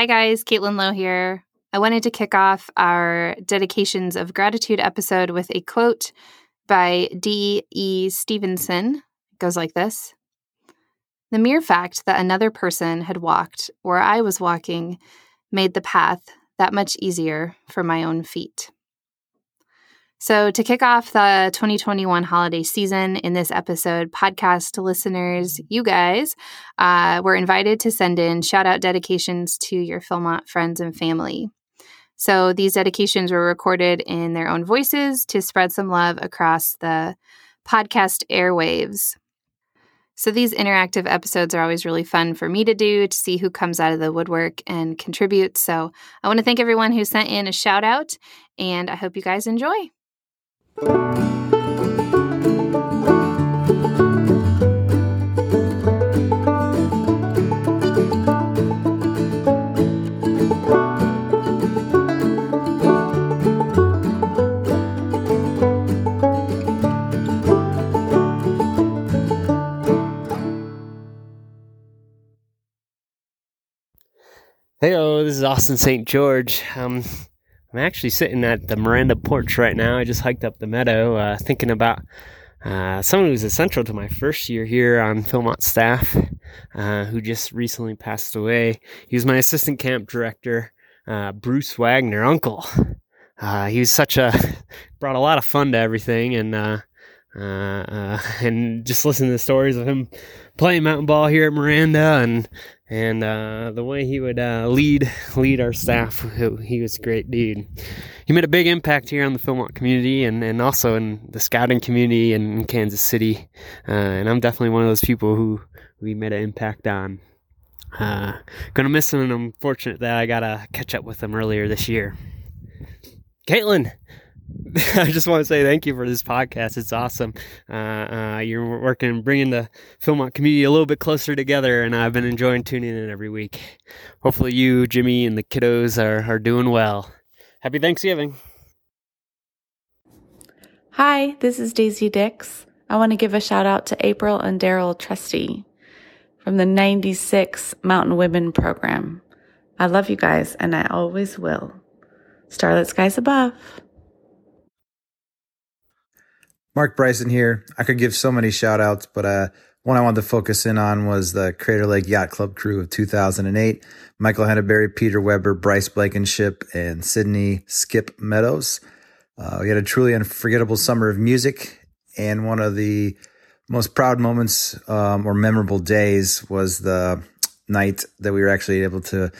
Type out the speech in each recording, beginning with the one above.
Hi, guys. Caitlin Lowe here. I wanted to kick off our Dedications of Gratitude episode with a quote by D.E. Stevenson. It goes like this The mere fact that another person had walked where I was walking made the path that much easier for my own feet. So, to kick off the 2021 holiday season in this episode, podcast listeners, you guys uh, were invited to send in shout out dedications to your Philmont friends and family. So, these dedications were recorded in their own voices to spread some love across the podcast airwaves. So, these interactive episodes are always really fun for me to do to see who comes out of the woodwork and contributes. So, I want to thank everyone who sent in a shout out, and I hope you guys enjoy. Hey, this is Austin St. George. Um, I'm actually sitting at the Miranda porch right now. I just hiked up the meadow, uh, thinking about uh, someone who's essential to my first year here on Philmont staff, uh, who just recently passed away. He was my assistant camp director, uh, Bruce Wagner, uncle. Uh, he was such a brought a lot of fun to everything, and uh, and just listening to the stories of him playing mountain ball here at Miranda and and uh, the way he would uh, lead lead our staff, he was a great dude. He made a big impact here on the Philmont community and, and also in the scouting community in Kansas City. Uh, and I'm definitely one of those people who we made an impact on. Uh, gonna miss him, and I'm fortunate that I got to catch up with him earlier this year. Caitlin, I just want to say thank you for this podcast. It's awesome. Uh, uh, you're working, bringing the Philmont community a little bit closer together, and I've been enjoying tuning in every week. Hopefully, you, Jimmy, and the kiddos are, are doing well. Happy Thanksgiving. Hi, this is Daisy Dix. I want to give a shout out to April and Daryl Trusty from the 96 Mountain Women program. I love you guys, and I always will. Starlit skies above. Mark Bryson here. I could give so many shout outs, but uh, one I wanted to focus in on was the Crater Lake Yacht Club crew of 2008. Michael Henneberry, Peter Weber, Bryce Blankenship, and Sydney Skip Meadows. Uh, we had a truly unforgettable summer of music, and one of the most proud moments um, or memorable days was the night that we were actually able to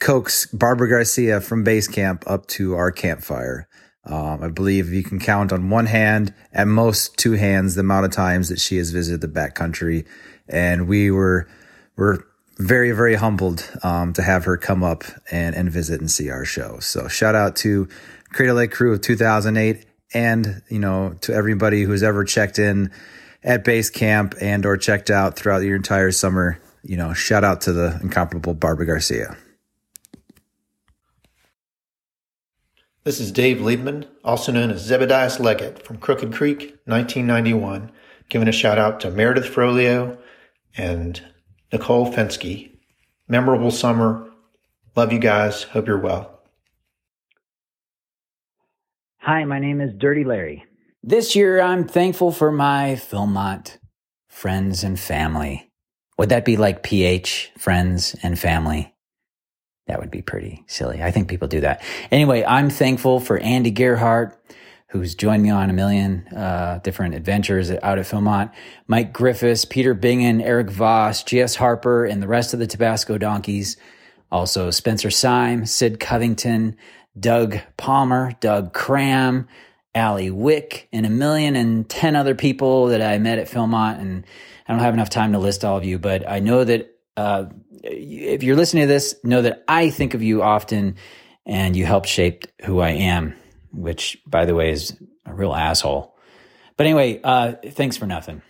coax Barbara Garcia from base camp up to our campfire. Um, I believe you can count on one hand, at most two hands, the amount of times that she has visited the backcountry, and we were were very very humbled um, to have her come up and and visit and see our show. So shout out to Crater Lake crew of 2008, and you know to everybody who's ever checked in at base camp and or checked out throughout your entire summer. You know, shout out to the incomparable Barbara Garcia. This is Dave Liebman, also known as Zebediah Leggett from Crooked Creek, 1991, giving a shout out to Meredith Frolio and Nicole Fensky. Memorable summer. Love you guys. Hope you're well. Hi, my name is Dirty Larry. This year, I'm thankful for my Philmont friends and family. Would that be like PH, friends and family? That would be pretty silly. I think people do that. Anyway, I'm thankful for Andy Gerhardt, who's joined me on a million uh, different adventures out at Philmont, Mike Griffiths, Peter Bingen, Eric Voss, G.S. Harper, and the rest of the Tabasco donkeys. Also, Spencer Syme, Sid Covington, Doug Palmer, Doug Cram, Allie Wick, and a million and ten other people that I met at Philmont. And I don't have enough time to list all of you, but I know that uh, if you're listening to this, know that I think of you often and you helped shape who I am, which, by the way, is a real asshole. But anyway, uh, thanks for nothing.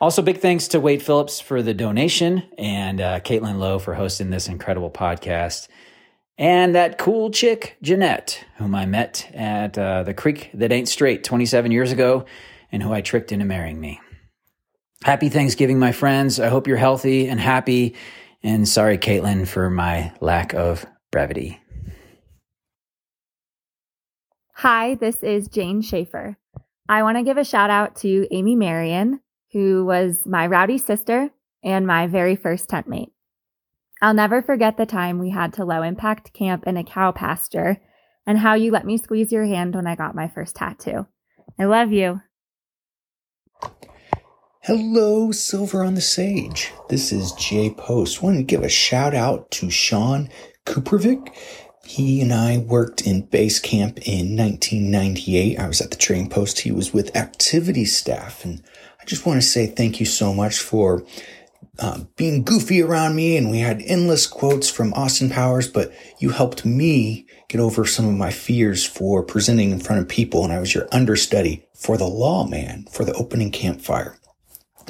Also, big thanks to Wade Phillips for the donation and uh, Caitlin Lowe for hosting this incredible podcast. And that cool chick, Jeanette, whom I met at uh, the creek that ain't straight 27 years ago and who I tricked into marrying me. Happy Thanksgiving, my friends. I hope you're healthy and happy And sorry, Caitlin, for my lack of brevity. Hi, this is Jane Schaefer. I want to give a shout out to Amy Marion, who was my rowdy sister and my very first tent mate. I'll never forget the time we had to low impact camp in a cow pasture and how you let me squeeze your hand when I got my first tattoo. I love you. Hello, Silver on the Sage. This is Jay Post. Want to give a shout out to Sean Kuprovic. He and I worked in base camp in 1998. I was at the training post. He was with activity staff. And I just want to say thank you so much for uh, being goofy around me. And we had endless quotes from Austin Powers, but you helped me get over some of my fears for presenting in front of people. And I was your understudy for the lawman for the opening campfire.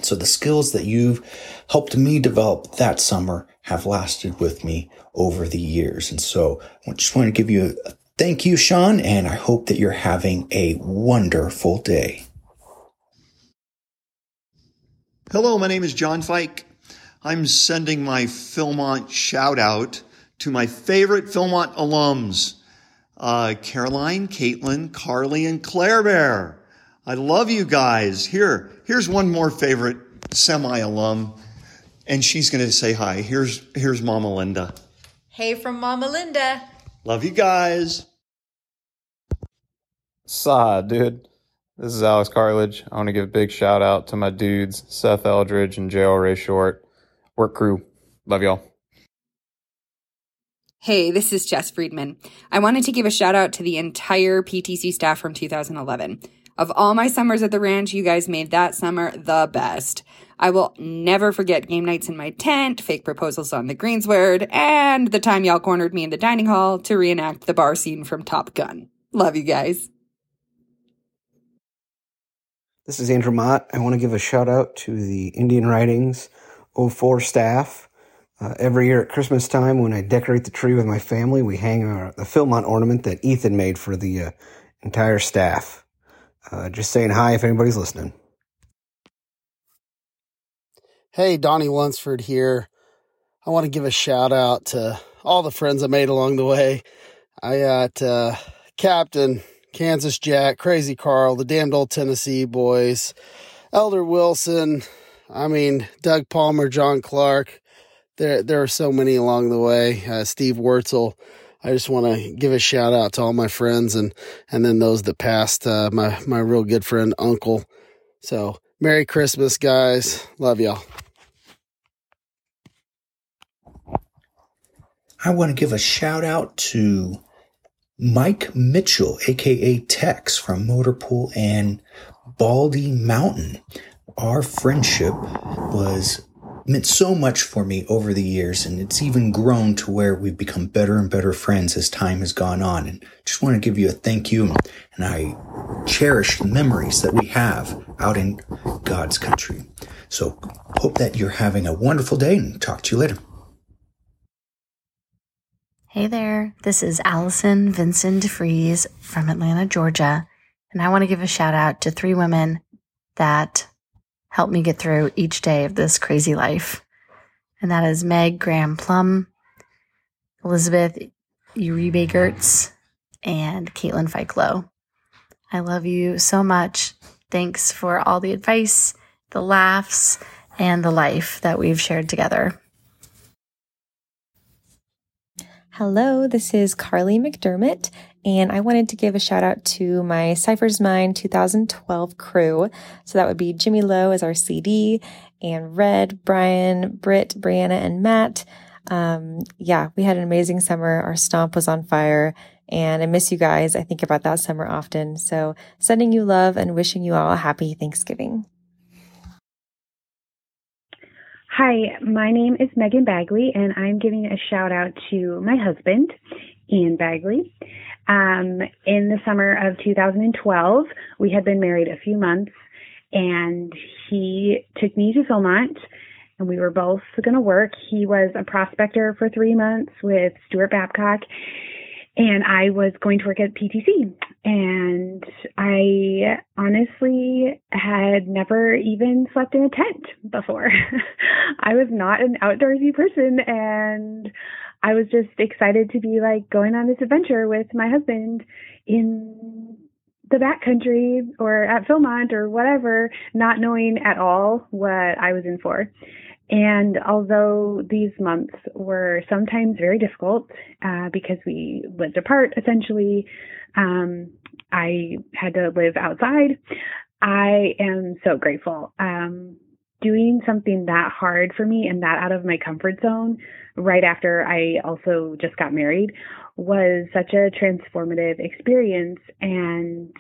So the skills that you've helped me develop that summer have lasted with me over the years. And so I just want to give you a thank you, Sean, and I hope that you're having a wonderful day. Hello, my name is John Fike. I'm sending my Philmont shout out to my favorite Philmont alums, uh, Caroline, Caitlin, Carly, and Claire Bear. I love you guys. Here, here's one more favorite semi alum, and she's going to say hi. Here's here's Mama Linda. Hey from Mama Linda. Love you guys. Saw, dude. This is Alex Cartledge. I want to give a big shout out to my dudes, Seth Eldridge and JL Ray Short. Work crew. Love y'all. Hey, this is Jess Friedman. I wanted to give a shout out to the entire PTC staff from 2011. Of all my summers at the ranch, you guys made that summer the best. I will never forget game nights in my tent, fake proposals on the Greensward, and the time y'all cornered me in the dining hall to reenact the bar scene from Top Gun. Love you guys. This is Andrew Mott. I want to give a shout out to the Indian Writings 04 staff. Uh, every year at Christmas time, when I decorate the tree with my family, we hang our, the Philmont ornament that Ethan made for the uh, entire staff. Uh, just saying hi if anybody's listening. Hey, Donnie Lunsford here. I want to give a shout out to all the friends I made along the way. I got uh, Captain, Kansas Jack, Crazy Carl, the damned old Tennessee boys, Elder Wilson, I mean, Doug Palmer, John Clark. There, there are so many along the way. Uh, Steve Wurtzel. I just want to give a shout out to all my friends and and then those that passed. Uh, my my real good friend Uncle. So Merry Christmas, guys. Love y'all. I want to give a shout out to Mike Mitchell, aka Tex from Motorpool and Baldy Mountain. Our friendship was meant so much for me over the years, and it's even grown to where we've become better and better friends as time has gone on. And just want to give you a thank you, and I cherish the memories that we have out in God's country. So hope that you're having a wonderful day, and talk to you later. Hey there, this is Allison Vincent DeFries from Atlanta, Georgia, and I want to give a shout out to three women that helped me get through each day of this crazy life. And that is Meg Graham Plum, Elizabeth Uribe Gertz, and Caitlin Fikelo. I love you so much. Thanks for all the advice, the laughs, and the life that we've shared together. Hello, this is Carly McDermott, and I wanted to give a shout out to my Cypher's Mine 2012 crew. So that would be Jimmy Lowe as our CD, and Red, Brian, Britt, Brianna, and Matt. Um, yeah, we had an amazing summer. Our stomp was on fire, and I miss you guys. I think about that summer often. So sending you love and wishing you all a happy Thanksgiving. Hi, my name is Megan Bagley, and I'm giving a shout out to my husband, Ian Bagley. Um, in the summer of 2012, we had been married a few months, and he took me to Philmont, and we were both going to work. He was a prospector for three months with Stuart Babcock, and I was going to work at PTC. And I honestly had never even slept in a tent before. I was not an outdoorsy person, and I was just excited to be like going on this adventure with my husband in the backcountry or at Philmont or whatever, not knowing at all what I was in for. And although these months were sometimes very difficult uh, because we lived apart essentially, um, I had to live outside. I am so grateful. Um, doing something that hard for me and that out of my comfort zone right after I also just got married was such a transformative experience. And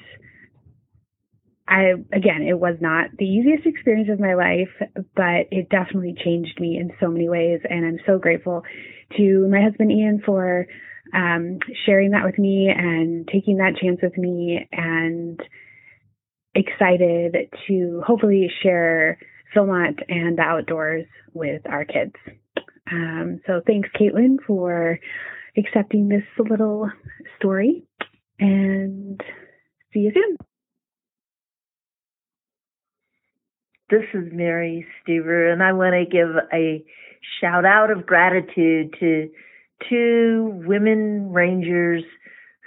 I, again, it was not the easiest experience of my life, but it definitely changed me in so many ways. And I'm so grateful to my husband, Ian, for um, sharing that with me and taking that chance with me and excited to hopefully share Philmont and the outdoors with our kids. Um, so thanks, Caitlin, for accepting this little story and see you soon. This is Mary Stever, and I want to give a shout out of gratitude to two women rangers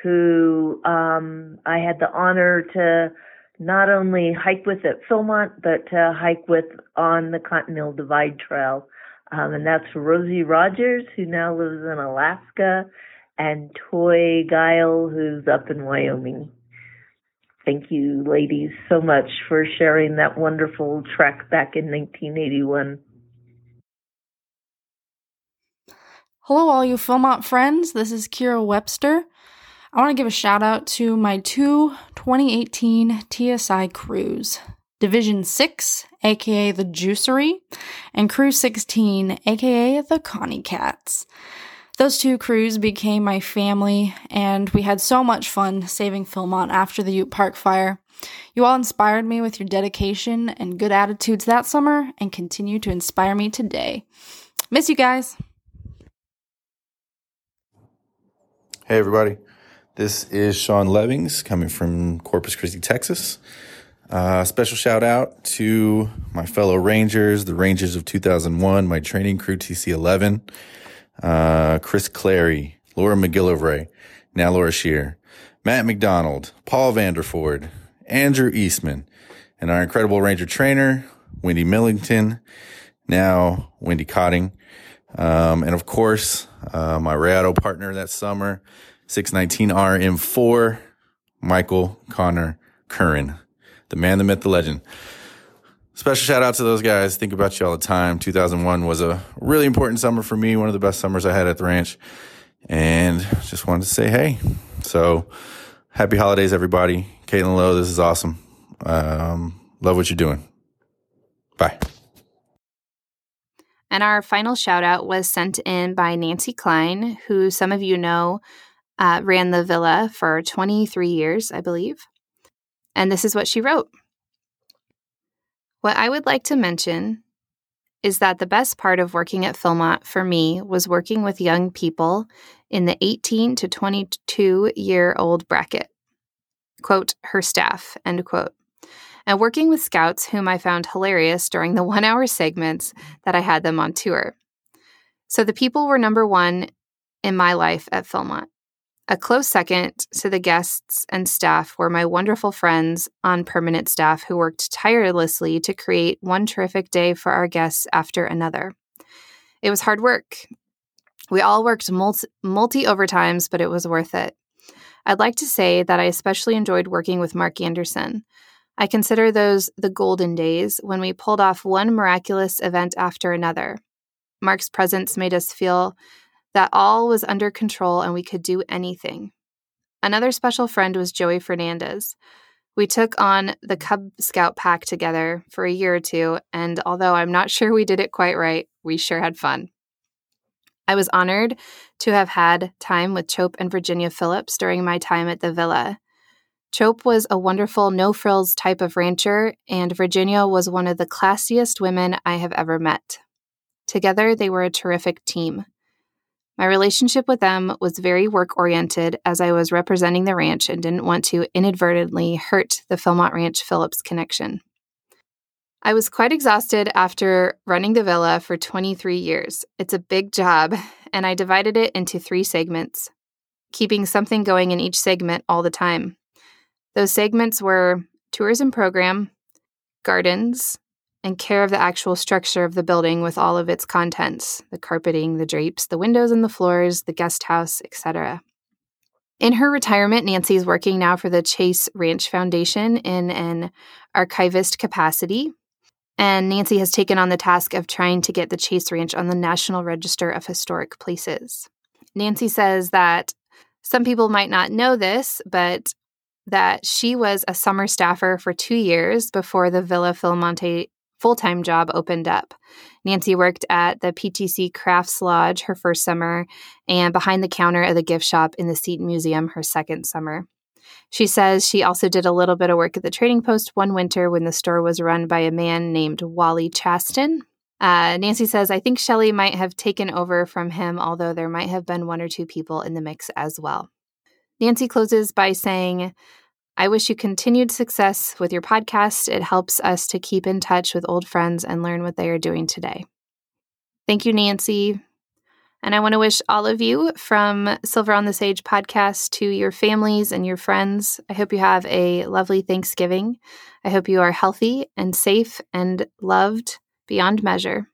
who um, I had the honor to not only hike with at Philmont, but hike with on the Continental Divide Trail. Um, and that's Rosie Rogers, who now lives in Alaska, and Toy Guile, who's up in Wyoming. Thank you, ladies, so much for sharing that wonderful trek back in 1981. Hello, all you Philmont friends. This is Kira Webster. I want to give a shout out to my two 2018 TSI crews Division 6, aka the Juicery, and Crew 16, aka the Connie Cats. Those two crews became my family, and we had so much fun saving Philmont after the Ute Park fire. You all inspired me with your dedication and good attitudes that summer, and continue to inspire me today. Miss you guys. Hey, everybody. This is Sean Levings coming from Corpus Christi, Texas. Uh, special shout out to my fellow Rangers, the Rangers of 2001, my training crew TC 11, uh, Chris Clary, Laura McGillivray, now Laura Shear, Matt McDonald, Paul Vanderford, Andrew Eastman, and our incredible Ranger trainer, Wendy Millington, now Wendy Cotting. Um, and of course, uh, my Rayado partner that summer, 619R M4, Michael Connor Curran, the man, the myth, the legend. Special shout out to those guys. Think about you all the time. 2001 was a really important summer for me, one of the best summers I had at the ranch. And just wanted to say hey. So happy holidays, everybody. Caitlin Lowe, this is awesome. Um, love what you're doing. Bye. And our final shout out was sent in by Nancy Klein, who some of you know uh, ran the villa for 23 years, I believe. And this is what she wrote What I would like to mention is that the best part of working at Philmont for me was working with young people in the 18 to 22 year old bracket. Quote, her staff, end quote and working with scouts whom I found hilarious during the one hour segments that I had them on tour. So the people were number one in my life at Philmont. A close second to the guests and staff were my wonderful friends on permanent staff who worked tirelessly to create one terrific day for our guests after another. It was hard work. We all worked multi, overtimes, but it was worth it. I'd like to say that I especially enjoyed working with Mark Anderson. I consider those the golden days when we pulled off one miraculous event after another. Mark's presence made us feel that all was under control and we could do anything. Another special friend was Joey Fernandez. We took on the Cub Scout pack together for a year or two, and although I'm not sure we did it quite right, we sure had fun. I was honored to have had time with Chope and Virginia Phillips during my time at the villa. Chope was a wonderful no frills type of rancher, and Virginia was one of the classiest women I have ever met. Together, they were a terrific team. My relationship with them was very work oriented as I was representing the ranch and didn't want to inadvertently hurt the Philmont Ranch Phillips connection. I was quite exhausted after running the villa for 23 years. It's a big job, and I divided it into three segments, keeping something going in each segment all the time. Those segments were tourism program, gardens, and care of the actual structure of the building with all of its contents the carpeting, the drapes, the windows and the floors, the guest house, etc. In her retirement, Nancy is working now for the Chase Ranch Foundation in an archivist capacity. And Nancy has taken on the task of trying to get the Chase Ranch on the National Register of Historic Places. Nancy says that some people might not know this, but that she was a summer staffer for two years before the Villa Philmonte full time job opened up. Nancy worked at the PTC Crafts Lodge her first summer and behind the counter of the gift shop in the Seton Museum her second summer. She says she also did a little bit of work at the Trading Post one winter when the store was run by a man named Wally Chaston. Uh, Nancy says, I think Shelley might have taken over from him, although there might have been one or two people in the mix as well. Nancy closes by saying, I wish you continued success with your podcast. It helps us to keep in touch with old friends and learn what they are doing today. Thank you, Nancy. And I want to wish all of you from Silver on the Sage podcast to your families and your friends. I hope you have a lovely Thanksgiving. I hope you are healthy and safe and loved beyond measure.